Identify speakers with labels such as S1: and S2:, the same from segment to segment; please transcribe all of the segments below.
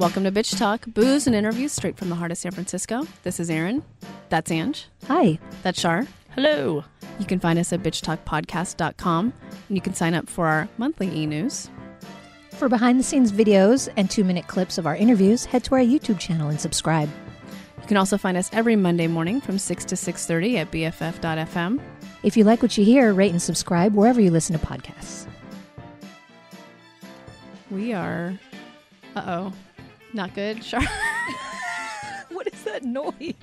S1: Welcome to Bitch Talk, booze and interviews straight from the heart of San Francisco. This is Aaron. That's Ange.
S2: Hi.
S1: That's Shar.
S3: Hello.
S1: You can find us at bitchtalkpodcast.com and you can sign up for our monthly e-news.
S2: For behind the scenes videos and two minute clips of our interviews, head to our YouTube channel and subscribe.
S1: You can also find us every Monday morning from 6 to 6.30 at bff.fm.
S2: If you like what you hear, rate and subscribe wherever you listen to podcasts.
S1: We are... Uh-oh. Not good, Shar.
S2: What is that noise?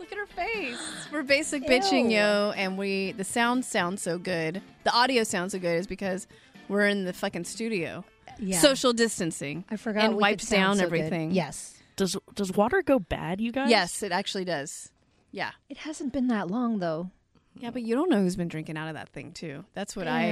S1: Look at her face. We're basic bitching, yo, and we the sound sounds so good. The audio sounds so good is because we're in the fucking studio.
S2: Yeah.
S1: Social distancing.
S2: I forgot
S1: and
S2: we
S1: wipes
S2: could sound
S1: down
S2: so good.
S1: everything.
S2: Yes.
S3: Does does water go bad, you guys?
S1: Yes, it actually does. Yeah.
S2: It hasn't been that long though.
S1: Yeah, but you don't know who's been drinking out of that thing too. That's what I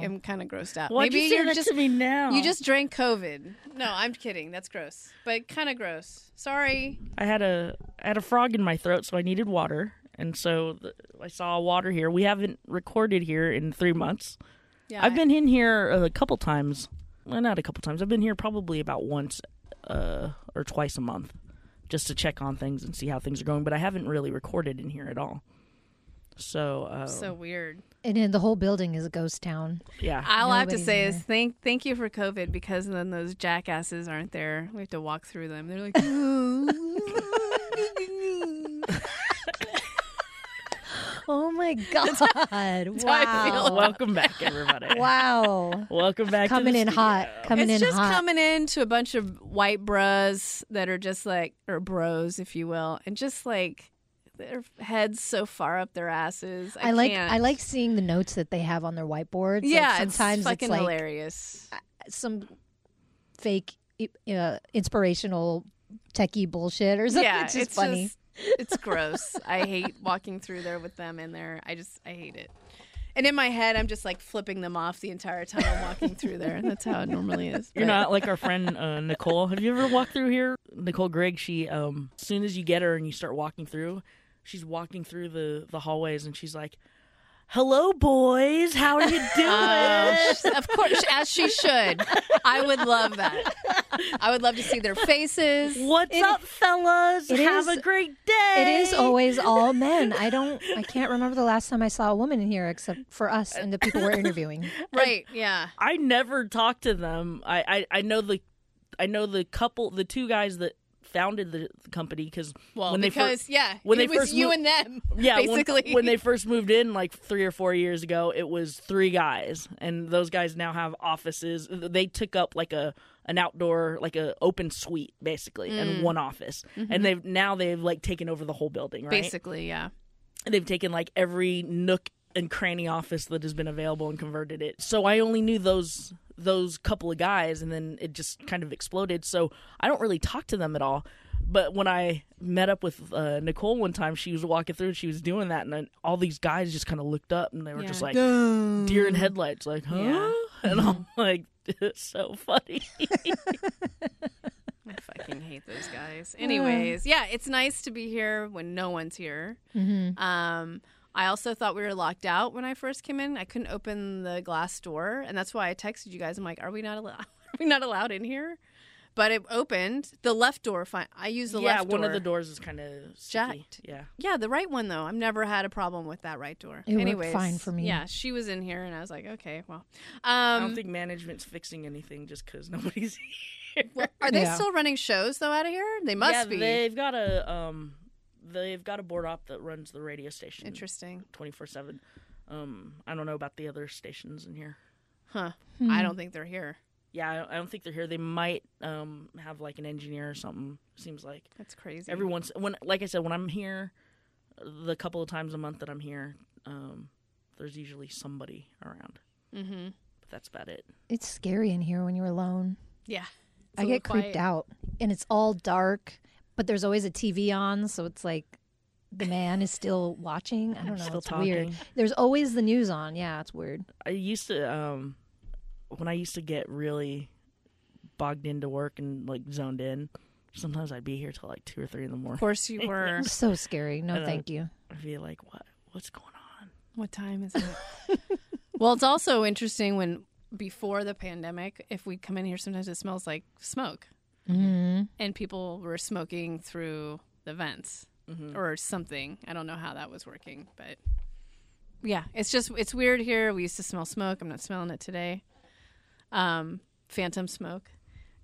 S1: am kind of grossed out.
S3: Why'd
S1: Maybe
S3: you that
S1: just
S3: to me now?
S1: you just drank COVID. No, I'm kidding. That's gross, but kind of gross. Sorry.
S3: I had a I had a frog in my throat, so I needed water, and so the, I saw water here. We haven't recorded here in three months.
S1: Yeah,
S3: I've been in here a couple times. Well, not a couple times. I've been here probably about once uh, or twice a month, just to check on things and see how things are going. But I haven't really recorded in here at all. So, uh,
S1: so weird.
S2: And then the whole building is a ghost town.
S3: yeah.
S1: All I have to say
S2: in
S1: is thank thank you for COVID because then those jackasses aren't there. We have to walk through them. They're like,
S2: Oh my god.
S1: I
S2: wow.
S3: Welcome back, everybody.
S2: Wow.
S3: Welcome back.
S2: Coming
S3: to the
S2: in
S3: studio.
S2: hot. Coming
S1: it's
S2: in
S1: just
S2: hot.
S1: coming into a bunch of white bros that are just like, or bros, if you will, and just like their heads so far up their asses. I,
S2: I like
S1: can't.
S2: I like seeing the notes that they have on their whiteboards. Like,
S1: Yeah,
S2: sometimes
S1: it's fucking
S2: like
S1: hilarious.
S2: some fake uh, inspirational techie bullshit or something.
S1: Yeah,
S2: it's just
S1: it's
S2: funny.
S1: just- it's gross. I hate walking through there with them in there. I just I hate it. And in my head, I'm just like flipping them off the entire time I'm walking through there. And That's how it normally is.
S3: You're not like our friend uh, Nicole. Have you ever walked through here? Nicole Gregg. She um, as soon as you get her and you start walking through, she's walking through the the hallways and she's like, "Hello, boys. How are you uh, doing?"
S1: Oh, sh- of course, as she should. I would love that. I would love to see their faces.
S3: What's
S2: It-
S3: up, fellas? Have
S2: is-
S3: a great day.
S2: It is always all men. I don't. I can't remember the last time I saw a woman in here except for us and the people we're interviewing.
S1: Right? Yeah.
S3: I never talked to them. I, I I know the I know the couple, the two guys that founded the company because
S1: Well,
S3: when they
S1: because
S3: first
S1: yeah,
S3: when
S1: it
S3: they
S1: was
S3: first
S1: you
S3: mo-
S1: and them.
S3: Yeah, when-
S1: basically.
S3: when, they first moved in, like three or four years ago, it was three guys, and those guys now have offices. They took up like a an outdoor, like a open suite, basically,
S1: Mm.
S3: and one office, and they've now they've like taken over the whole building, right?
S1: basically, yeah.
S3: And they've taken like every nook and cranny office that has been available and converted it. So I only knew those those couple of guys, and then it just kind of exploded. So I don't really talk to them at all. But when I met up with uh, Nicole one time, she was walking through and she was doing that, and then all these guys just kind of looked up and they were just
S1: Yeah.
S3: like deer in headlights, like, huh?
S1: Yeah.
S3: And I'm like, it's so funny.
S1: I fucking hate those guys. Anyways, yeah, it's nice to be here when no one's here.
S2: Mm-hmm.
S1: Um, I also thought we were locked out when I first came in. I couldn't open the glass door, and that's why I texted you guys. I'm like, "Are we not allowed? Are we not allowed in here?" But it opened. The left door. Fine. I use the
S3: yeah,
S1: left
S3: one
S1: door.
S3: of the doors is kind of
S1: Jacked.
S3: Yeah.
S1: Yeah, the right one though. I've never had a problem with that right door.
S2: It
S1: Anyways,
S2: fine for me.
S1: Yeah, she was in here, and I was like, "Okay, well."
S3: I
S1: Um,
S3: don't think management's fixing anything just because nobody's here.
S1: are they
S2: Yeah.
S1: still running shows though out of here? They must
S3: yeah,
S1: be.
S3: They've got a um, they've got a board op that runs the radio station
S1: Interesting,
S3: twenty four seven. Um, I don't know about the other stations in here.
S1: huh?
S2: Hmm.
S1: I don't think they're here.
S3: Yeah, I don't, think they're here. They might um have like an engineer or something. Seems like
S1: That's crazy.
S3: every once when like I said when I'm here, the couple of times a month that I'm here, um, there's usually somebody around.
S1: Mm-hmm.
S3: But that's about it.
S2: It's scary in here when you're alone.
S1: Yeah. It's
S2: I
S1: a little
S2: get creeped
S1: quiet.
S2: out, and it's all dark. But there's always a TV on, so it's like the man is still watching. I don't know.
S3: Still
S2: it's weird. There's always the news on. Yeah, it's weird.
S3: I used to um when I used to get really bogged into work and like zoned in. Sometimes I'd be here till like two or three in the morning.
S1: Of course you were.
S2: So scary. No,
S3: I know.
S2: thank you.
S3: I'd be like, "What? What's going on?"
S1: What time is it? well, it's also interesting when before the pandemic, if we come in here, sometimes it smells like smoke.
S2: Mm-hmm.
S1: and people were smoking through the vents
S3: Mhm.
S1: or something. I don't know how that was working, but yeah, it's just it's weird here. We used to smell smoke. I'm not smelling it today. Um, phantom smoke,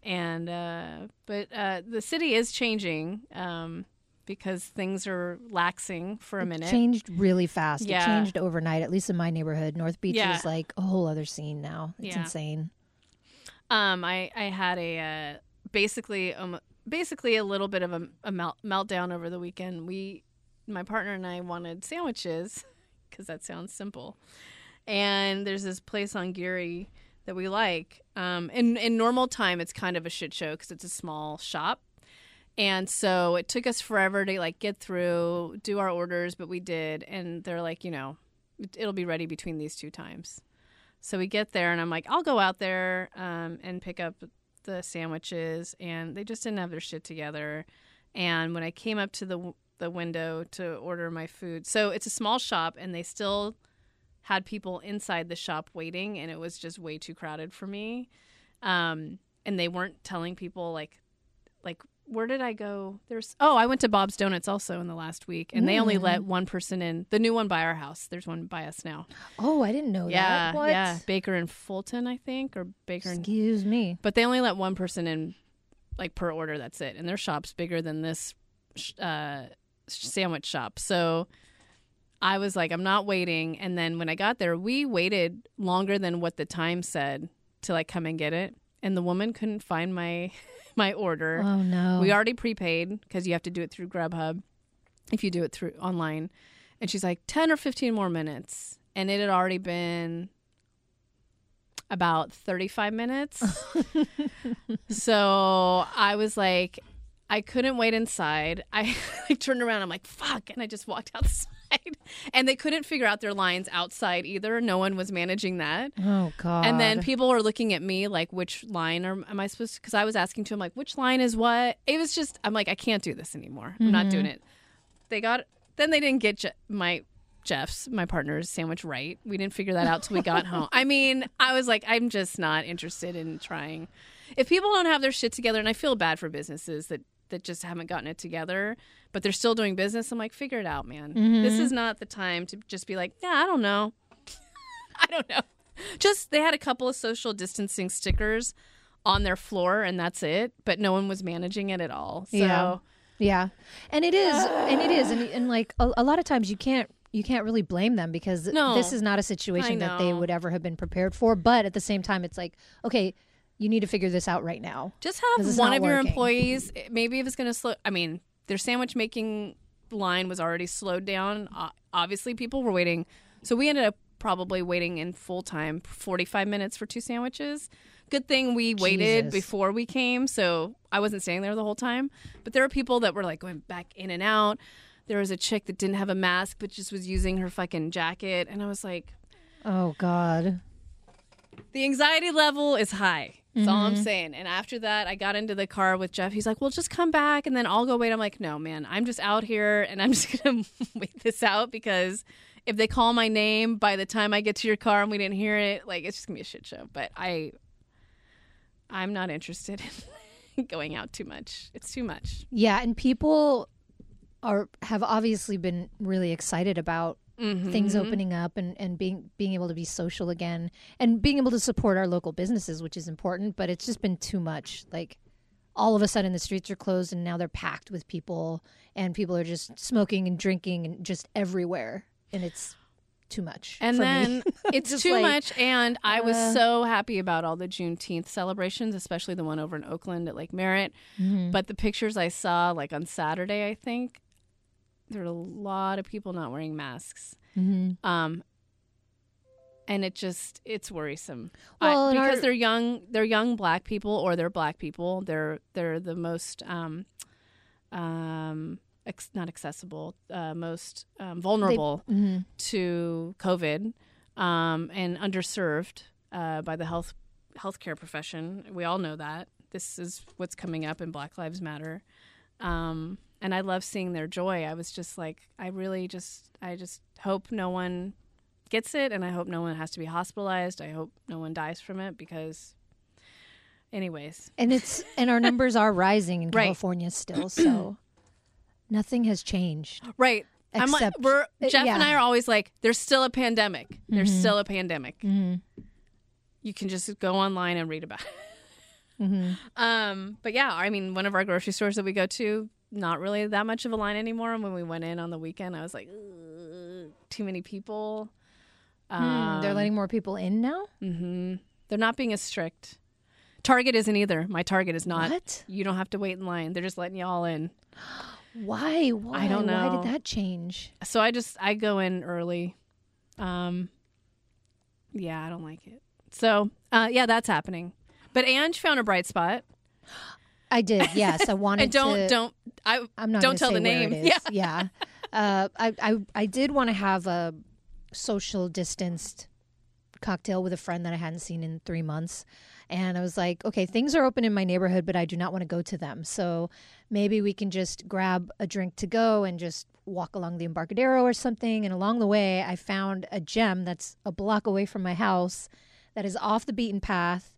S1: and uh, but uh, the city is changing um, because things are laxing for a minute.
S2: Changed really fast.
S1: Yeah.
S2: It changed overnight, at least in my neighborhood. North Beach
S1: Yeah.
S2: is like a whole other scene now. It's
S1: Yeah.
S2: insane.
S1: Um, I I had a uh, basically um basically a little bit of a, a melt, meltdown over the weekend. We, my partner and I, wanted sandwiches because that sounds simple, and there's this place on Geary that we like. Um, in in normal time, it's kind of a shit show because it's a small shop. And so it took us forever to like get through, do our orders, but we did. And they're like, you know, it- it'll be ready between these two times. So we get there, and I'm like, I'll go out there um, and pick up the sandwiches, and they just didn't have their shit together. And when I came up to the the window to order my food, so it's a small shop, and they still had people inside the shop waiting, and it was just way too crowded for me. Um, and they weren't telling people like, like where did I go? There's oh, I went to Bob's Donuts also in the last week, and they only
S2: Mm.
S1: let one person in. The new one by our house. There's one by us now.
S2: Oh, I didn't know
S1: Yeah,
S2: that. What?
S1: yeah. Baker and Fulton, I think, or Baker and
S2: Excuse me.
S1: but they only let one person in, like per order. That's it, and their shop's bigger than this uh, sandwich shop. So I was like, I'm not waiting. And then when I got there, we waited longer than what the time said to like come and get it, and the woman couldn't find my my order.
S2: Oh no.
S1: We already prepaid because you have to do it through Grubhub if you do it through online. And she's like, 10 or 15 more minutes. And it had already been about 35 minutes. so I was like, I couldn't wait inside. I like, turned around. I'm like, fuck. And I just walked outside. And they couldn't figure out their lines outside either. No one was managing that.
S2: Oh god.
S1: And then people were looking at me like, which line are, am I supposed to? Because I was asking to him, like, which line is what? It was just, I'm like, I can't do this anymore. I'm not doing mm-hmm. it. They got, then they didn't get Je- my, Jeff's, my partner's sandwich right. We didn't figure that out till we got home. I mean, I was like, I'm just not interested in trying. If people don't have their shit together, and I feel bad for businesses that, that just haven't gotten it together, but they're still doing business, I'm like, figure it out, man. This mm-hmm. is not the time to just be like, yeah, I don't know. I don't know. Just they had a couple of social distancing stickers on their floor and that's it, but no one was managing it at all. So
S2: Yeah. Yeah, and it is, and it is, and, and like a, a lot of times you can't you can't really blame them because
S1: No.
S2: this is not a situation that they would ever have been prepared for. But at the same time, it's like okay, you need to figure this out right now.
S1: Just have one of your
S2: working.
S1: employees eh, maybe if it's going to slow I mean, their sandwich making line was already slowed down. Uh, obviously people were waiting. So we ended up probably waiting in full time 45 minutes for two sandwiches. Good thing we waited
S2: Jesus.
S1: before we came, so I wasn't staying there the whole time. But there were people that were like going back in and out. There was a chick that didn't have a mask but just was using her fucking jacket and I was like,
S2: Oh God.
S1: the anxiety level is high. That's all I'm mm-hmm. saying. And after that, I got into the car with Jeff. He's like, "Well, just come back, and then I'll go wait." I'm like, "No, man, I'm just out here, and I'm just gonna wait this out because if they call my name by the time I get to your car and we didn't hear it, like it's just gonna be a shit show." But I, I'm not interested in going out too much. It's too much.
S2: Yeah, and people are have obviously been really excited about
S1: Mm-hmm.
S2: things opening up and, and being being able to be social again and being able to support our local businesses, which is important, but it's just been too much. Like all of a sudden the streets are closed and now they're packed with people and people are just smoking and drinking and just everywhere. And it's too much.
S1: And
S2: for me.
S1: then it's too
S2: like,
S1: much. And I was
S2: uh,
S1: so happy about all the Juneteenth celebrations, especially the one over in Oakland at Lake Merritt.
S2: Mm-hmm.
S1: But the pictures I saw, like on Saturday, I think there are a lot of people not wearing masks.
S2: Mhm.
S1: Um, and it just it's worrisome
S2: Well,
S1: I- because
S2: our-
S1: they're young they're young black people or they're black people they're they're the most um um ex- not accessible uh, most um, vulnerable
S2: Mhm.
S1: to COVID um, and underserved uh, by the health healthcare profession. We all know that this is what's coming up in Black Lives Matter, um, and I love seeing their joy. I was just like, I really just, I just hope no one gets it, and I hope no one has to be hospitalized. I hope no one dies from it because Anyways,
S2: and it's and our numbers are rising in
S1: Right.
S2: California still. So nothing has changed.
S1: right. Like,
S2: Except-
S1: we're
S2: uh,
S1: Jeff and. I are always like, there's still a pandemic. There's
S2: Mhm.
S1: still a pandemic.
S2: hmm
S1: You can just go online and read about it.
S2: hmm
S1: Um, but yeah, I mean, one of our grocery stores that we go to, not really that much of a line anymore. And when we went in on the weekend, I was like, too many people.
S2: Hmm, they're
S1: Um,
S2: letting more people in now.
S1: mhm. They're not being as strict. Target isn't either. My Target is not.
S2: What?
S1: You don't have to wait in line. They're just letting you all in.
S2: Why? Why?
S1: don't know.
S2: Why did that change?
S1: So I just I go in early. Um, yeah, I don't like it. So uh, yeah, that's happening. But Ange found a bright spot.
S2: I did. Yes, I wanted
S1: And don't
S2: to.
S1: don't I
S2: I'm not
S1: don't
S2: gonna
S1: tell
S2: say
S1: the
S2: where
S1: name.
S2: It is. Yeah. Uh, I, I I did want to have a social distanced cocktail with a friend that I hadn't seen in three months. And I was like, okay, things are open in my neighborhood, but I do not want to go to them. So maybe we can just grab a drink to go and just walk along the Embarcadero or something. And along the way, I found a gem that's a block away from my house that is off the beaten path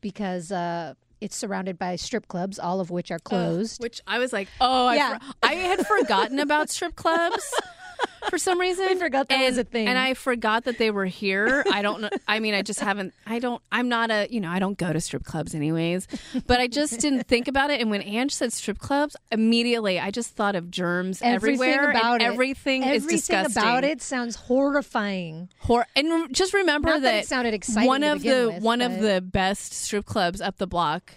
S2: because uh, it's surrounded by strip clubs, all of which are closed.
S1: Which I was like, oh,
S2: Yeah.
S1: I, for- I had forgotten about strip clubs for some reason.
S2: I forgot that
S1: and,
S2: was a thing.
S1: and I forgot that they were here. I don't know. I mean, I just haven't. I don't. I'm not a. You know, I don't go to strip clubs anyways. But I just didn't think about it. And when Ange said strip clubs, immediately I just thought of germs
S2: Everything
S1: everywhere. and
S2: about it.
S1: everything is
S2: Everything
S1: disgusting.
S2: about it sounds horrifying.
S1: Hor- and just remember
S2: Not that it sounded exciting
S1: one of the
S2: with,
S1: one of the best strip clubs up the block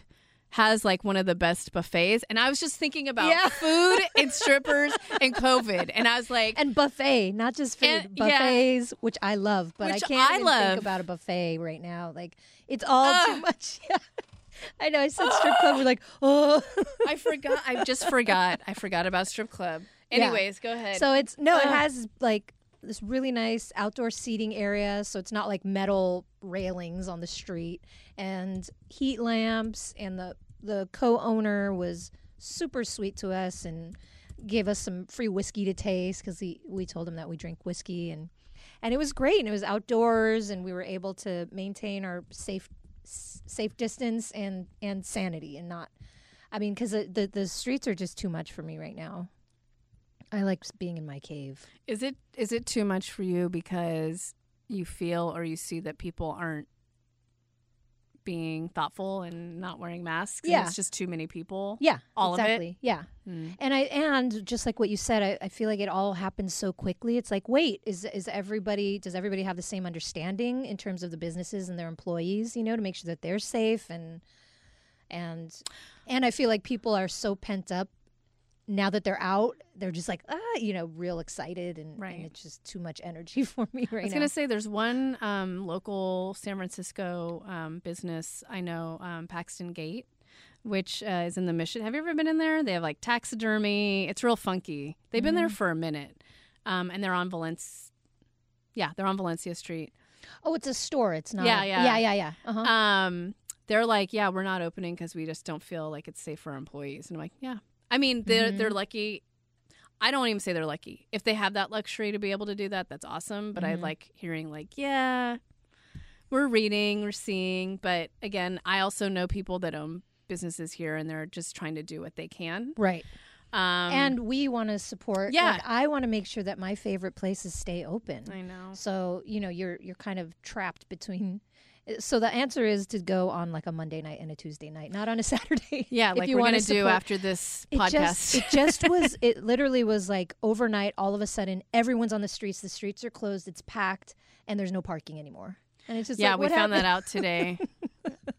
S1: has like one of the best buffets and i was just thinking about
S2: Yeah.
S1: food and strippers and covid and i was like
S2: And buffet, not just food,
S1: And- yeah.
S2: buffets, which I love, but
S1: Which
S2: I can't
S1: I
S2: even
S1: love.
S2: think about a buffet right now. Like it's all
S1: Ugh.
S2: too much. Yeah. I know. I said strip club. We're like, oh.
S1: i forgot i just forgot i forgot about strip club
S2: Yeah.
S1: anyways go ahead
S2: So it's no, it has like this really nice outdoor seating area. So it's not like metal railings on the street and heat lamps. And the the co-owner was super sweet to us and gave us some free whiskey to taste because we told him that we drink whiskey and and it was great. And it was outdoors, and we were able to maintain our safe safe distance and and sanity and not. I mean, because the, the the streets are just too much for me right now. I like being in my cave.
S1: is it is it too much for you because you feel or you see that people aren't being thoughtful and not wearing masks and
S2: Yeah.
S1: it's just too many people
S2: Yeah,
S1: All of it?
S2: exactly. Yeah,
S1: Mm.
S2: and I and just like what you said, I, I feel like it all happens so quickly. It's like, wait, is is everybody does everybody have the same understanding in terms of the businesses and their employees? You know, to make sure that they're safe and and and I feel like people are so pent up now that they're out. They're just like, ah, you know, real excited, and,
S1: Right.
S2: and it's just too much energy for me right now.
S1: I was going to say there's one um, local San Francisco um, business I know, um, Paxton Gate, which uh, is in the Mission. Have you ever been in there? They have like taxidermy. It's real funky. They've been there
S2: Mm-hmm.
S1: for a minute, um, and they're on Valencia. Yeah, they're on Valencia Street.
S2: oh, it's a store. It's not.
S1: Yeah, yeah.
S2: yeah, yeah, yeah. Uh-huh.
S1: Um, they're like, yeah, we're not opening because we just don't feel like it's safe for our employees. And I'm like, yeah. I mean, they're
S2: Mhm.
S1: they're lucky. I don't even say they're lucky. If they have that luxury to be able to do that, that's awesome. But I
S2: Mhm.
S1: like hearing like, yeah, we're reading, we're seeing. But again, I also know people that own businesses here, and they're just trying to do what they can.
S2: right.
S1: Um,
S2: and we want to support.
S1: yeah.
S2: like, I want to make sure that my favorite places stay open.
S1: I know.
S2: So you know, you're you're kind of trapped between. So the answer is to go on like a Monday night and a Tuesday night, not on a Saturday.
S1: Yeah, like
S2: you
S1: we're
S2: wanna
S1: gonna do after this
S2: It
S1: podcast.
S2: just it just was it literally was like overnight. All of a sudden, everyone's on the streets. The streets are closed. It's packed, and there's no parking anymore. And it's just
S1: yeah,
S2: like,
S1: we found that out today.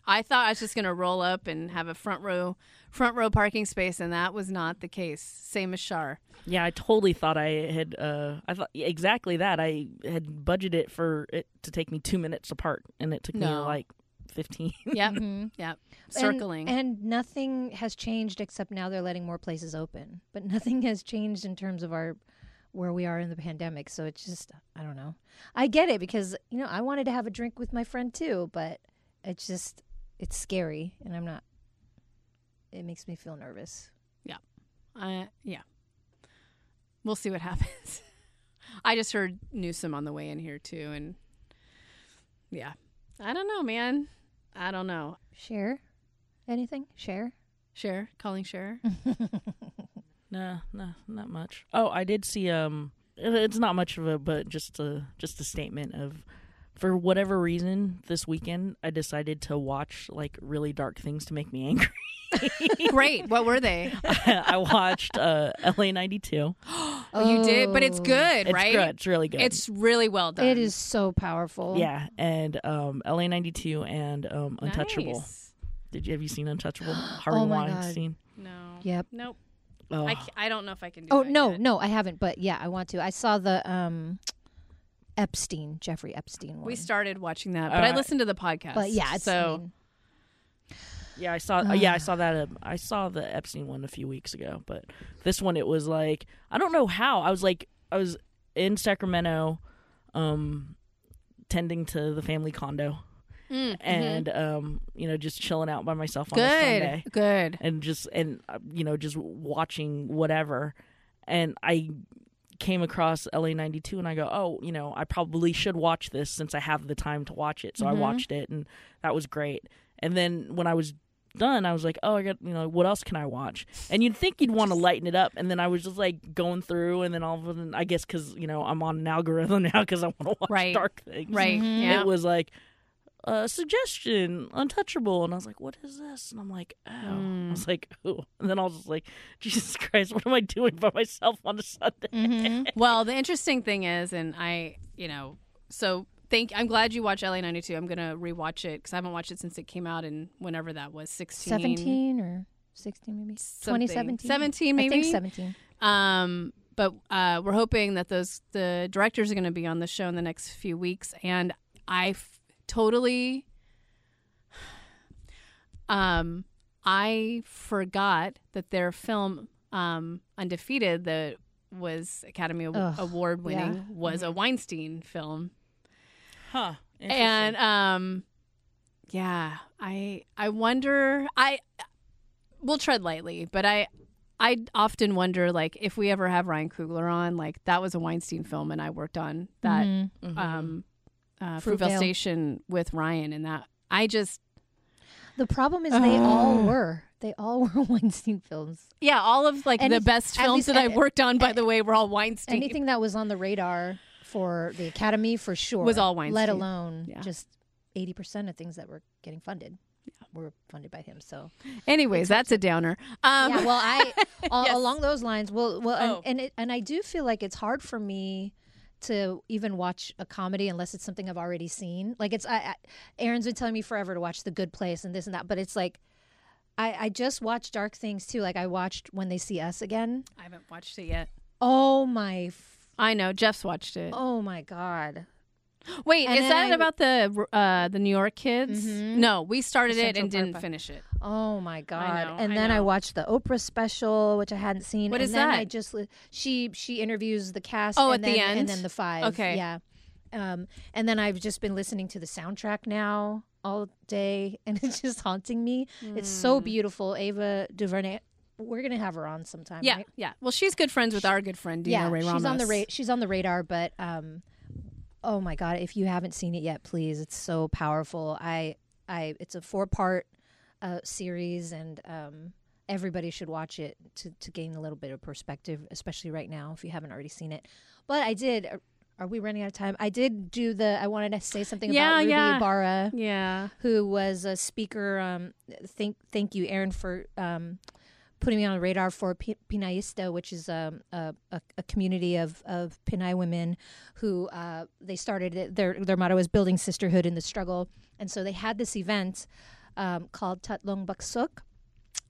S1: I thought I was just going to roll up and have a front row front row parking space, and that was not the case. Same as Shar.
S3: Yeah, I totally thought I had. Uh, I thought exactly that. I had budgeted for it to take me two minutes apart, and it took me like fifteen.
S1: Yep,
S2: Mhm.
S1: yep.
S2: And-
S1: Circling.
S2: and, nothing has changed except now they're letting more places open. But nothing has changed in terms of our where we are in the pandemic. So it's just I don't know. I get it because you know I wanted to have a drink with my friend too, but it's just it's scary, and I'm not. It makes me feel nervous. Yeah.
S1: Uh, yeah, we'll see what happens. I just heard Newsom on the way in here too, and yeah, I don't know, man. I don't know.
S2: Share. Anything? Share?
S1: Share, calling share.
S3: No, no, not much. Oh, I did see. Um, it's not much of a, but just a just a statement of, for whatever reason, this weekend I decided to watch like really dark things to make me angry.
S1: Great. What were they?
S3: I watched uh, LA ninety two.
S1: Oh, you did, but it's
S2: Oh.
S1: good,
S3: It's
S1: right?
S3: good. It's really good.
S1: It's really well done.
S2: It is so powerful.
S3: yeah, and um, LA ninety two and um, Untouchable.
S1: Nice.
S3: Did you have you seen Untouchable? Harvey
S2: Oh my God.
S3: Weinstein.
S1: No.
S2: Yep.
S1: Nope.
S3: Oh,
S1: I, I don't know if I can do
S2: Oh
S1: that
S2: no,
S1: yet.
S2: no, I haven't. But yeah, I want to. I saw the um, Epstein, Jeffrey Epstein one.
S1: We started watching that, but I
S3: Uh,
S1: listened to the podcast.
S2: but yeah, it's, I
S1: so
S2: mean,
S3: Yeah, I saw. uh, yeah, I saw that. Um, I saw the Epstein one a few weeks ago, but this one it was like I don't know how. I was like I was in Sacramento, um, tending to the family condo,
S1: Mm, mhm.
S3: and um, you know, just chilling out by myself on a
S1: good,
S3: Sunday,
S1: good.
S3: and just and uh, you know, just watching whatever, and I came across LA 92 and I go, "Oh, you know, I probably should watch this since I have the time to watch it." So
S1: Mhm.
S3: I watched it and that was great. And then when I was done, I was like, "Oh, I got, you know, what else can I watch?" And you'd think you'd want to lighten it up, and then I was just like going through and then all of a sudden, I guess cuz, you know, I'm on an algorithm now cuz I want to watch
S1: Right.
S3: dark things.
S1: Right.
S2: Mhm.
S1: Yeah.
S3: It was like uh, suggestion, untouchable, and I was like, "What is this?" And I'm like, "Oh,"
S1: Mm.
S3: I was like, "Oh," and then I was just like, "Jesus Christ, what am I doing by myself on a Sunday?"
S2: mhm.
S1: well, the interesting thing is, and I, you know, so thank. I'm glad you watched LA '92. I'm gonna rewatch it because I haven't watched it since it came out in whenever that was 16,
S2: seventeen or sixteen, maybe
S1: something.
S2: 2017?
S1: 17 maybe.
S2: I think seventeen.
S1: Um, but uh, we're hoping that those the directors are going to be on the show in the next few weeks, and I f- totally, um, I forgot that their film, um, Undefeated, that was Academy
S2: Ugh,
S1: Award winning,
S2: yeah.
S1: was a Weinstein film,
S3: Huh.
S1: and um, yeah, I I wonder I we'll tread lightly, but I I often wonder like if we ever have Ryan Coogler on, like that was a Weinstein film, and I worked on that
S2: Mhm.
S3: Mhm.
S1: um uh,
S2: Fruitvale.
S1: Fruitvale Station with Ryan, and that I just
S2: The problem is they all were. They all were Weinstein films.
S1: yeah, all of like
S2: Any-
S1: the best
S2: at
S1: films
S2: least-
S1: that I've worked on, by the way, were all Weinstein.
S2: Anything that was on the radar for the Academy, for sure,
S1: Was all Weinstein.
S2: Let alone
S1: Yeah.
S2: just eighty percent of things that were getting funded were funded by him. So
S1: Anyways, that's a downer. Um,
S2: yeah, well, I al-
S1: Yes.
S2: along those lines. Well, well, and
S1: Oh.
S2: and, it, and I do feel like it's hard for me to even watch a comedy unless it's something I've already seen. Like it's, I, I, Aaron's been telling me forever to watch The Good Place and this and that, but it's like. I, I just watched Dark Things too. Like I watched When They See Us again.
S1: I haven't watched it yet.
S2: Oh my, f-
S1: I know Jeff's watched it.
S2: oh my god!
S1: Wait,
S2: And
S1: is that
S2: I-
S1: about the uh, the New York kids?
S2: Mhm.
S1: No, we started
S2: The
S1: it and
S2: Park
S1: didn't
S2: Pi-
S1: finish it.
S2: Oh my god!
S1: know,
S2: and
S1: I
S2: then I watched the Oprah special, which I hadn't seen.
S1: What
S2: and
S1: is
S2: then
S1: that?
S2: I just she she interviews the cast.
S1: Oh,
S2: and
S1: at the
S2: then,
S1: end?
S2: and then the five.
S1: Okay.
S2: yeah. Um, and then I've just been listening to the soundtrack now all day, and it's just haunting me. It's so
S1: Hmm.
S2: beautiful. Ava DuVernay. We're gonna have her on sometime.
S1: Yeah,
S2: right?
S1: yeah. Well, she's good friends with our good friend Dina
S2: yeah.
S1: Ray Ramos.
S2: she's on the ra- she's on the radar, but um, oh my god, if you haven't seen it yet, please, it's so powerful. I I it's a four part uh, series, and um, everybody should watch it to to gain a little bit of perspective, especially right now if you haven't already seen it. But I did. Are, are we running out of time? I did do the. I wanted to say something
S1: Yeah,
S2: about Ruby
S1: yeah.
S2: Ibarra
S1: Yeah.
S2: who was a speaker. Um, thank thank you, Aaron, for um, putting me on the radar for P- Pinayista, which is um, a, a, a community of, of Pinay women who uh, they started their their motto is building sisterhood in the struggle, and so they had this event um, called Tatlong Bagsak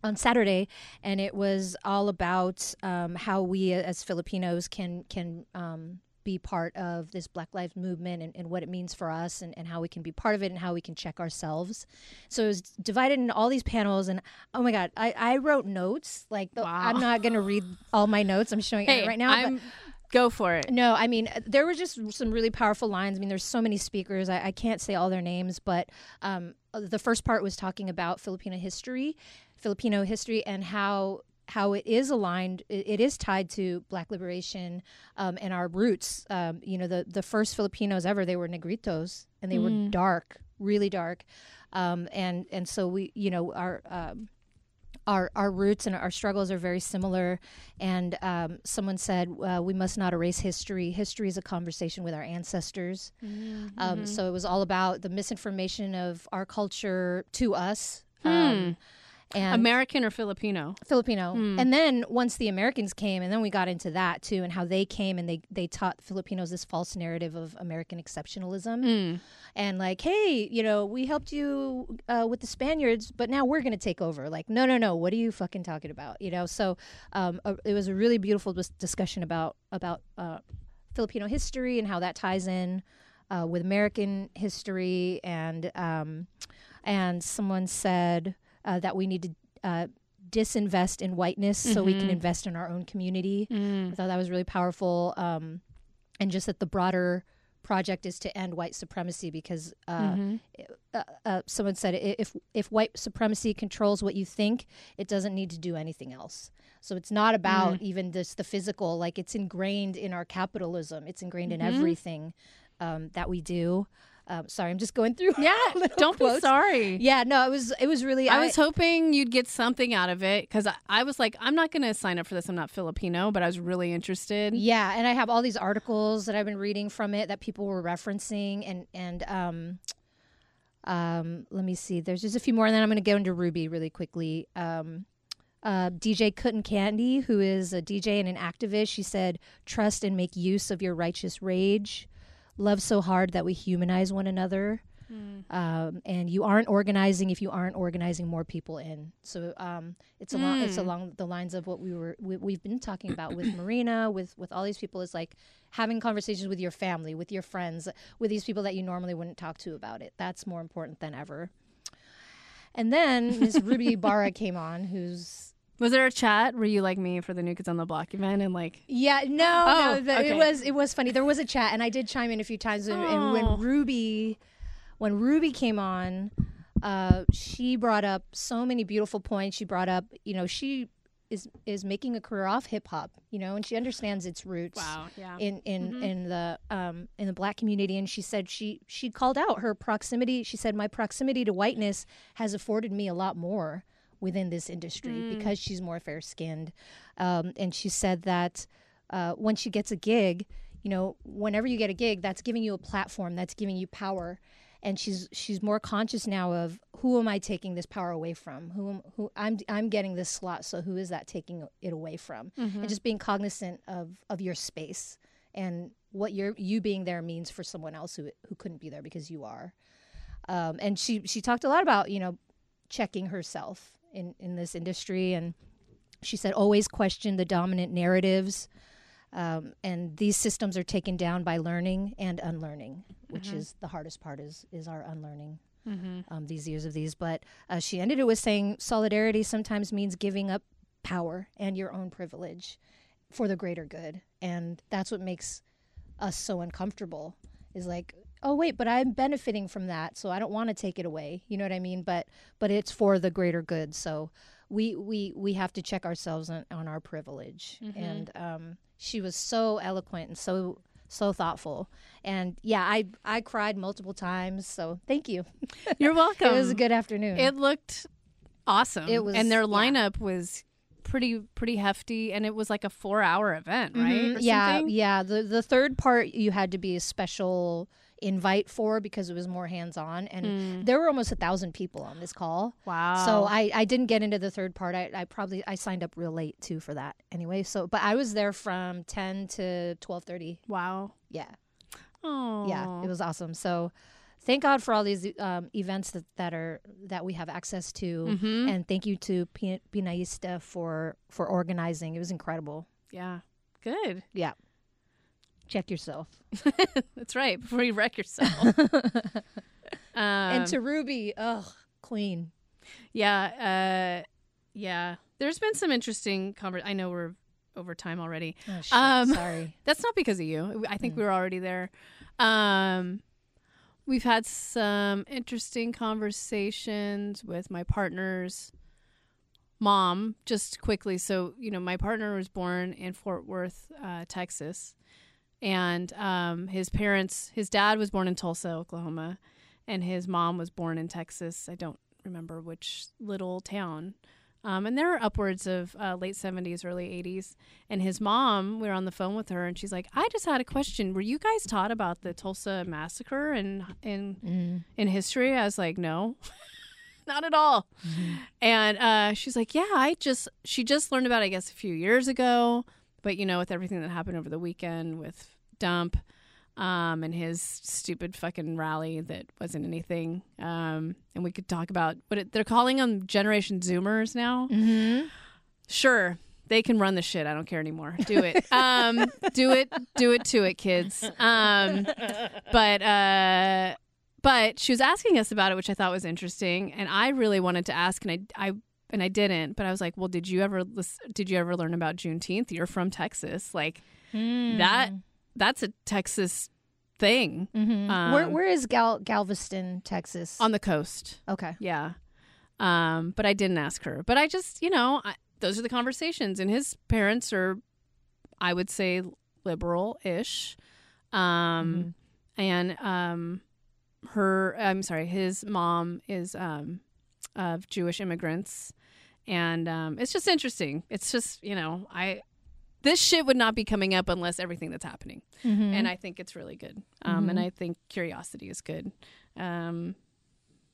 S2: on Saturday, and it was all about um, how we as Filipinos can can um, be part of this Black Lives Movement and, and what it means for us, and, and how we can be part of it, and how we can check ourselves. So it was divided into all these panels, and oh my God, I, I wrote notes. Like the,
S1: Wow.
S2: I'm not going to read all my notes. I'm showing
S1: Hey,
S2: it right now. but-
S1: I'm go for it.
S2: no, I mean, there were just some really powerful lines. I mean, there's so many speakers. I, I can't say all their names, but um, the first part was talking about Filipino history, Filipino history, and how how it is aligned. It, it is tied to Black liberation um, and our roots. Um, you know, the the first Filipinos ever, they were negritos, and they were dark. really dark, um, and and so we, you know, our. Um, our, our roots and our struggles are very similar. And um, someone said, uh, we must not erase history. History is a conversation with our ancestors. Um, so it was all about the misinformation of our culture to us. Um, and
S1: American or Filipino?
S2: Filipino. And then once the Americans came, and then we got into that too, and how they came and they they taught Filipinos this false narrative of American exceptionalism, and like, hey, you know, we helped you uh, with the Spaniards, but now we're gonna take over. Like, no, no, no. What are you fucking talking about? You know. So um, uh, it was a really beautiful dis- discussion about about uh, Filipino history and how that ties in uh, with American history, and um, and someone said uh, that we need to uh, disinvest in whiteness so we can invest in our own community. I thought that was really powerful, um, and just that the broader project is to end white supremacy because uh, uh, uh, someone said if if white supremacy controls what you think, it doesn't need to do anything else. So it's not about even this the physical, like it's ingrained in our capitalism. It's ingrained in everything um, that we do. Um, sorry, I'm just going through.
S1: Yeah, don't be sorry.
S2: Yeah, no, it was it was really.
S1: I was hoping you'd get something out of it because I, I was like, I'm not going to sign up for this. I'm not Filipino, but I was really interested.
S2: Yeah, and I have all these articles that I've been reading from it that people were referencing, and and um, um, let me see. There's just a few more, and then I'm going to go into Ruby really quickly. Um, uh, DJ Cotton Candy, who is a DJ and an activist, she said, "Trust and make use of your righteous rage. Love so hard that we humanize one another." Um, and you aren't organizing if you aren't organizing more people in. So um, it's along it's along the lines of what we were we, we've been talking about with Marina, with with all these people. Is like having conversations with your family, with your friends, with these people that you normally wouldn't talk to about it. That's more important than ever. And then Miss Ruby Ibarra came on, who's
S1: Was there a chat? Were you like me for the New Kids on the Block event and like?
S2: yeah no
S1: Oh,
S2: no the,
S1: okay.
S2: it was it was funny. There was a chat, and I did chime in a few times. And, and
S1: Oh.
S2: when Ruby when Ruby came on, uh, she brought up so many beautiful points. She brought up, you know, she is is making a career off hip hop, you know, and she understands its roots
S1: Wow, yeah.
S2: in in in the um in the black community. And she said she she called out her proximity. She said my proximity to whiteness has afforded me a lot more within this industry because she's more fair skinned. Um, and she said that uh, when she gets a gig, you know, whenever you get a gig, that's giving you a platform, that's giving you power. And she's she's more conscious now of who am I taking this power away from? Who am, who I'm I'm getting this slot, so who is that taking it away from? And just being cognizant of of your space and what your you being there means for someone else who who couldn't be there because you are. Um, and she she talked a lot about you know checking herself in in this industry and she said always question the dominant narratives um, and these systems are taken down by learning and unlearning which is the hardest part is is our unlearning um, these years of these. But uh, she ended it with saying solidarity sometimes means giving up power and your own privilege for the greater good and that's what makes us so uncomfortable is like oh wait but i'm benefiting from that so i don't want to take it away you know what i mean but but it's for the greater good so we we we have to check ourselves on, on our privilege and um she was so eloquent and so so thoughtful and yeah i i cried multiple times so thank you
S1: You're welcome.
S2: it was a good afternoon
S1: It looked awesome.
S2: It was-
S1: and their
S2: yeah.
S1: lineup was pretty pretty hefty, and it was like a four hour event, right?
S2: Mhm. Yeah,
S1: something?
S2: yeah. The the third part you had to be a special invite for because it was more hands on, and there were almost a thousand people on this call.
S1: Wow.
S2: So I, I didn't get into the third part. I, I probably I signed up real late too for that anyway. So but I was there from ten to twelve thirty.
S1: wow.
S2: Yeah,
S1: Oh.
S2: yeah, it was awesome. So thank God for all these um, events that, that are that we have access to,
S1: Mm-hmm.
S2: and thank you to P- Pinayista for for organizing. It was incredible.
S1: Yeah. Good.
S2: Yeah, check yourself.
S1: That's right. Before you wreck yourself. um,
S2: and to Ruby, ugh, queen.
S1: yeah. Uh, yeah. There's been some interesting conver- I know we're over time already.
S2: Oh, shit,
S1: Um,
S2: sorry.
S1: That's not because of you. I
S2: Mm.
S1: think we were already there. Um, we've had some interesting conversations with my partner's mom. Just quickly, so you know, my partner was born in Fort Worth, uh, Texas, and um, his parents, his dad was born in Tulsa, Oklahoma, and his mom was born in Texas. I don't remember which little town. Um, and they're upwards of uh, late 70s, early 80s. And his mom, we were on the phone with her, and she's like, I just had a question. Were you guys taught about the Tulsa massacre in, in,
S2: Mm.
S1: in history? I was like, no, not at all. And uh, she's like, yeah, I just, she just learned about it, I guess, a few years ago. But, you know, with everything that happened over the weekend with Dump um, and his stupid fucking rally that wasn't anything. Um, and we could talk about what it, they're calling them Generation Zoomers now.
S2: Mm-hmm.
S1: Sure. They can run the shit. I don't care anymore. Do it. Um, do it. Do it to it, kids. Um, but uh, but she was asking us about it, which I thought was interesting, and I really wanted to ask, and I I and I didn't. But I was like, well, did you ever did you ever learn about Juneteenth? You're from Texas, like that. That's a Texas thing
S2: Mm-hmm.
S1: Um,
S2: where where is Gal- Galveston, Texas?
S1: on the coast.
S2: okay.
S1: Yeah. Um, but I didn't ask her. But I just, you know, I, those are the conversations. And his parents are, I would say, liberal ish. Um, And um, her, I'm sorry, his mom is um, of Jewish immigrants. And um, it's just interesting. It's just, you know, I. This shit would not be coming up unless everything that's happening,
S2: Mhm.
S1: and I think it's really good. Um, And
S2: Mhm.
S1: I think curiosity is good. Um,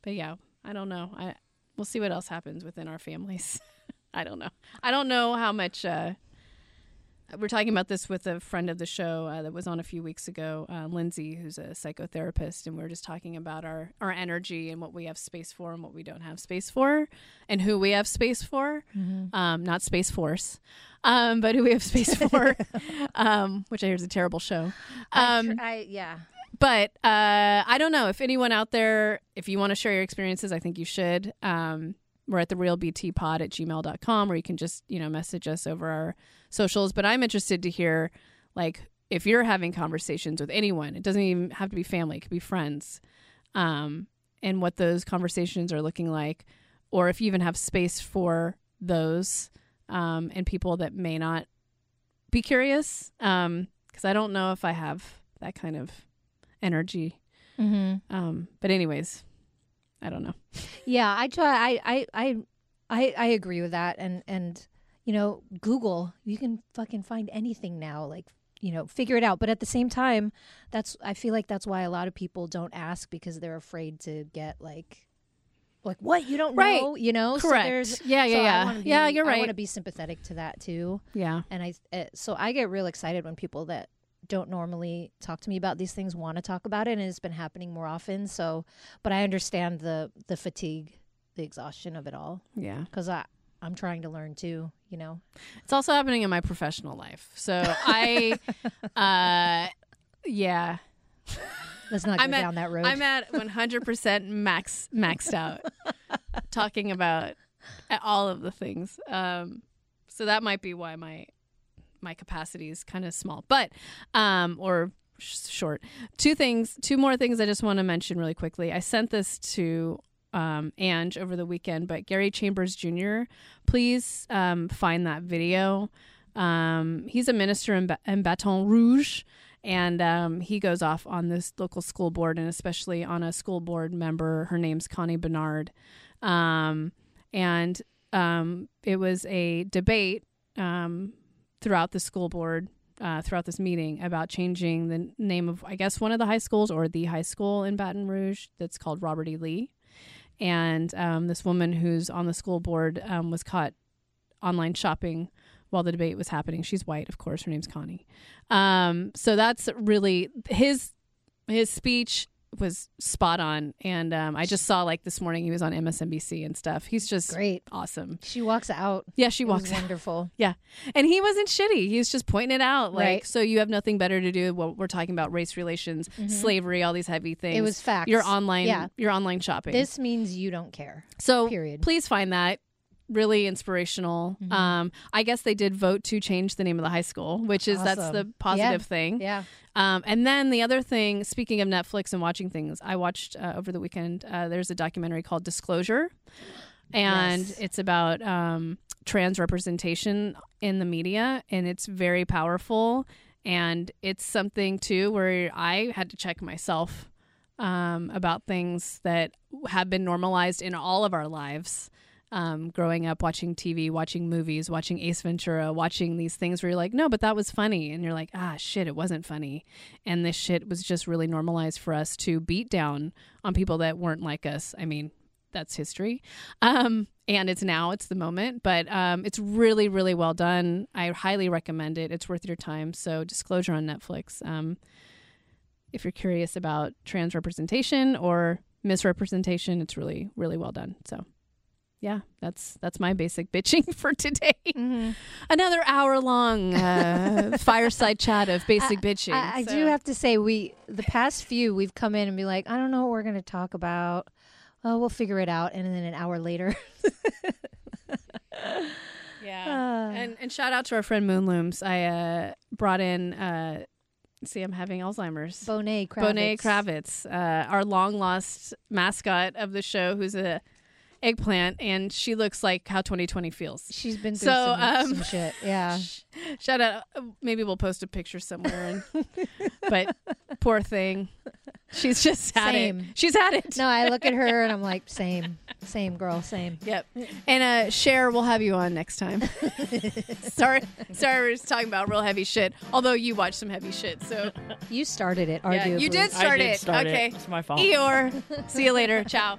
S1: but yeah, I don't know. I we'll see what else happens within our families. I don't know. I don't know how much. Uh, we're talking about this with a friend of the show uh, that was on a few weeks ago, uh, Lindsay, who's a psychotherapist, and we are just talking about our our energy and what we have space for and what we don't have space for, and who we have space for.
S2: Mhm.
S1: Um, not Space Force, um, but who we have space for, um, which I hear is a terrible show.
S2: I,
S1: Um,
S2: tr- I yeah.
S1: but uh, I don't know if anyone out there, if you want to share your experiences, I think you should. Um, we're at the realbtpod at gmail.com, or you can just, you know, message us over our socials. But I'm interested to hear, like, if you're having conversations with anyone, it doesn't even have to be family, it could be friends, um, and what those conversations are looking like, or if you even have space for those um, and people that may not be curious. Because I don't know if I have that kind of energy.
S2: Mm-hmm.
S1: Um, but anyways, I don't know.
S2: Yeah, I try. I, I, I, I, agree with that. And and you know, Google, you can fucking find anything now. Like you know, figure it out. But at the same time, that's I feel like that's why a lot of people don't ask because they're afraid to get like. Like what you don't
S1: Right.
S2: know, you know. So
S1: Correct.
S2: there's,
S1: yeah, yeah,
S2: so
S1: yeah.
S2: be-
S1: yeah, you're right.
S2: I want to be sympathetic to that too.
S1: yeah.
S2: and I uh, so I get real excited when people that don't normally talk to me about these things want to talk about it, and it's been happening more often. So, but I understand the the fatigue, the exhaustion of it all,
S1: Yeah.
S2: because I I'm trying to learn too. You know,
S1: It's also happening in my professional life. So I, uh, yeah,
S2: let's not go
S1: I'm at-
S2: down that road.
S1: I'm at 100% max maxed out talking about all of the things. Um, so that might be why my my capacity is kind of small, but um, or sh- short. Two things, two more things I just want to mention really quickly. I sent this to um, Ange over the weekend, but Gary Chambers Jr. Please um, find that video. Um, he's a minister in, ba- in Baton Rouge, and um, he goes off on this local school board, and especially on a school board member. Her name's Connie Bernard, um, and um, it was a debate um, throughout the school board. Uh, throughout this meeting about changing the name of, I guess, one of the high schools or the high school in Baton Rouge that's called Robert E. Lee. And um, this woman who's on the school board um, was caught online shopping while the debate was happening. She's white, of course. Her name's Connie. Um, so that's really his his speech was spot on. And um, I just saw like this morning he was on MSNBC and stuff. He's just
S2: Great.
S1: awesome.
S2: She walks out.
S1: Yeah, she
S2: It
S1: walks out.
S2: wonderful. Yeah.
S1: And he wasn't shitty. He was just pointing it out. Like,
S2: Right.
S1: so you have nothing better to do. Well, we're talking about race relations, slavery, all these heavy things.
S2: Mm-hmm. It was facts.
S1: your online,
S2: Yeah.
S1: your online shopping.
S2: This means you don't care.
S1: so
S2: period.
S1: please find that really inspirational.
S2: Mhm.
S1: Um, I guess they did vote to change the name of the high school, which is that's the positive thing.
S2: Yeah.
S1: Um, and then the other thing, speaking of Netflix and watching things, I watched uh, over the weekend. Uh, there's a documentary called Disclosure, and
S2: Yes.
S1: it's about um, trans representation in the media, and it's very powerful. And it's something too where I had to check myself um, about things that have been normalized in all of our lives. Um, growing up, watching TV, watching movies, watching Ace Ventura, watching these things where you're like, no, but that was funny. And you're like, ah, shit, it wasn't funny. And this shit was just really normalized for us to beat down on people that weren't like us. I mean, that's history. Um, and it's now, it's the moment, but um, it's really, really well done. I highly recommend it. It's worth your time. So, Disclosure on Netflix. Um, if you're curious about trans representation or misrepresentation, it's really, really well done. So, yeah, that's that's my basic bitching for today.
S2: Mm-hmm.
S1: Another hour long uh, fireside chat of basic bitching.
S2: I, I
S1: So-
S2: do have to say, we the past few we've come in and be like, I don't know what we're going to talk about. Oh, we'll figure it out. And then an hour later,
S1: Yeah.
S2: Ah.
S1: and and shout out to our friend Moonlooms. I uh, brought in. Uh, see, I'm having Alzheimer's.
S2: Bonet Kravitz.
S1: Bonet Kravitz, uh, our long lost mascot of the show, who's a eggplant, and she looks like how 2020 feels.
S2: She's been through
S1: So,
S2: some,
S1: um,
S2: some shit. Yeah.
S1: Shout out. uh, Maybe we'll post a picture somewhere. And, but poor thing, she's just had
S2: Same.
S1: it. She's had it.
S2: No, I look at her and I'm like, same, same girl, same.
S1: Yep. And uh Cher, we'll have you on next time. sorry, sorry, we're just talking about real heavy shit. Although you watch some heavy shit, so
S2: You started it,
S1: yeah,
S2: arguably.
S1: you did
S3: I
S1: start
S3: did
S1: it.
S3: start it.
S1: okay,
S3: It's my fault.
S1: Eeyore. See you later. Ciao.